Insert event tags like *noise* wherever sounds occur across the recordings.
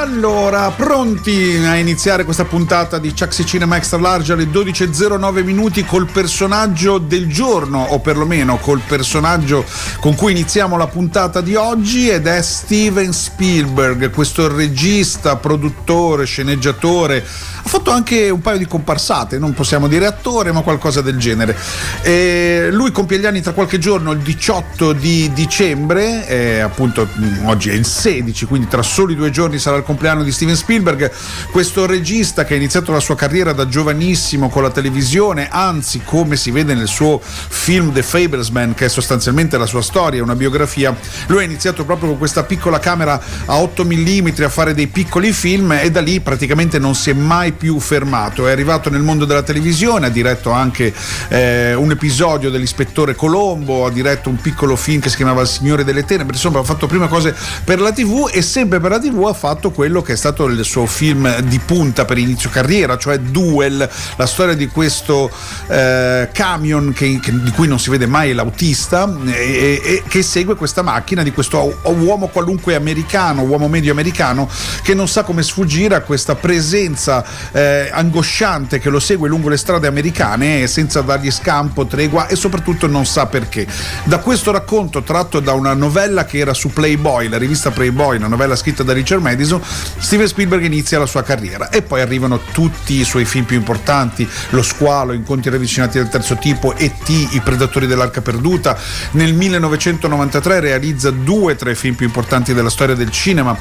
Allora, pronti a iniziare questa puntata di Chucksy Cinema Extra Large alle 12.09 minuti col personaggio del giorno, o perlomeno col personaggio con cui iniziamo la puntata di oggi ed è Steven Spielberg, questo regista, produttore, sceneggiatore. Ha fatto anche un paio di comparsate, non possiamo dire attore, ma qualcosa del genere. E lui compie gli anni tra qualche giorno, il 18 di dicembre, e appunto oggi è il 16, quindi tra soli due giorni sarà il compleanno di Steven Spielberg, questo regista che ha iniziato la sua carriera da giovanissimo con la televisione, anzi come si vede nel suo film The Fablesman, che è sostanzialmente la sua storia, una biografia, lui ha iniziato proprio con questa piccola camera a 8 mm a fare dei piccoli film e da lì praticamente non si è mai più fermato, è arrivato nel mondo della televisione, ha diretto anche eh, un episodio dell'ispettore Colombo, ha diretto un piccolo film che si chiamava Il Signore delle Tenebre, insomma ha fatto prima cose per la tv e sempre per la tv ha fatto quello che è stato il suo film di punta per inizio carriera, cioè Duel, la storia di questo eh, camion che, che- di cui non si vede mai l'autista e, e- che segue questa macchina di questo uomo qualunque americano, uomo medio americano che non sa come sfuggire a questa presenza eh, angosciante che lo segue lungo le strade americane senza dargli scampo, tregua e soprattutto non sa perché. Da questo racconto tratto da una novella che era su Playboy, la rivista Playboy, una novella scritta da Richard Madison, Steven Spielberg inizia la sua carriera e poi arrivano tutti i suoi film più importanti, Lo squalo, Incontri ravvicinati del terzo tipo, E.T., I predatori dell'arca perduta. Nel 1993 realizza due tra i film più importanti della storia del cinema,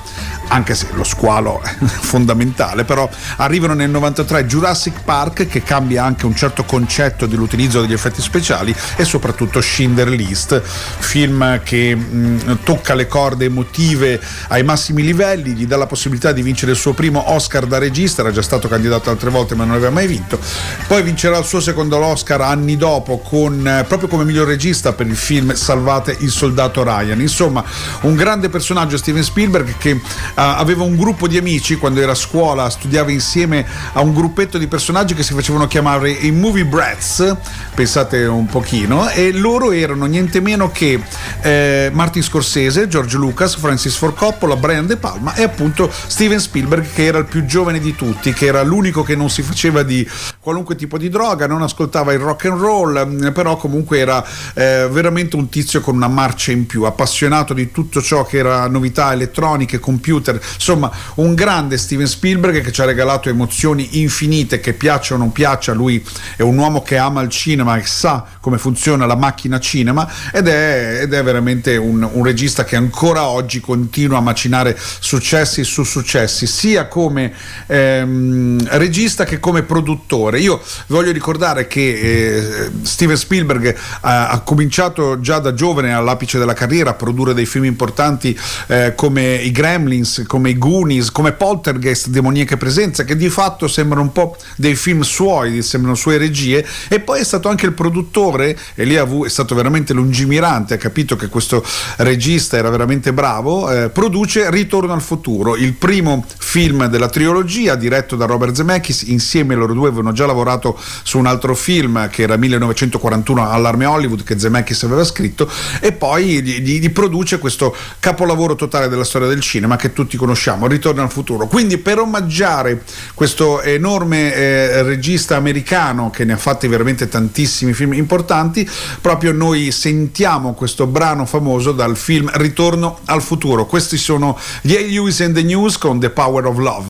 anche se Lo squalo è *laughs* fondamentale, però arrivano nel 93 Jurassic Park che cambia anche un certo concetto dell'utilizzo degli effetti speciali e soprattutto Schindler List, film che mh, tocca le corde emotive ai massimi livelli, gli dà la possibilità di vincere il suo primo Oscar da regista, era già stato candidato altre volte ma non aveva mai vinto, poi vincerà il suo secondo Oscar anni dopo con, eh, proprio come miglior regista per il film Salvate il soldato Ryan, insomma un grande personaggio Steven Spielberg che eh, aveva un gruppo di amici quando era a scuola, studiava insieme a un gruppetto di personaggi che si facevano chiamare i Movie Brats, pensate un pochino, e loro erano niente meno che eh, Martin Scorsese, George Lucas, Francis Ford Coppola, Brian De Palma e appunto Steven Spielberg che era il più giovane di tutti, che era l'unico che non si faceva di qualunque tipo di droga, non ascoltava il rock and roll, mh, però comunque era eh, veramente un tizio con una marcia in più, appassionato di tutto ciò che era novità elettroniche, computer, insomma un grande Steven Spielberg che ci ha regalato emozioni infinite, che piaccia o non piaccia, lui è un uomo che ama il cinema e sa come funziona la macchina cinema ed è, ed è veramente un, un regista che ancora oggi continua a macinare successi su successi, sia come ehm, regista che come produttore. Io voglio ricordare che eh, Steven Spielberg ha, ha cominciato già da giovane all'apice della carriera a produrre dei film importanti eh, come i Gremlins, come i Goonies, come Poltergeist, Demoniache Presenza, che di fatto sembrano un po' dei film suoi, sembrano sue regie, e poi è stato anche il produttore, e lì è stato veramente lungimirante, ha capito che questo regista era veramente bravo, eh, produce Ritorno al futuro, il primo film della trilogia diretto da Robert Zemeckis, insieme loro due avevano già lavorato su un altro film che era 1941 all'Arme Hollywood che Zemeckis aveva scritto e poi gli, gli- produce questo capolavoro totale della storia del cinema che tutti conosciamo, Ritorno al futuro. Quindi per omaggiare questo enorme eh, regista americano che ne ha fatti veramente tantissimi film importanti, proprio noi sentiamo questo brano famoso dal film Ritorno al futuro. Questi sono gli. Lewis and the News con The Power of Love.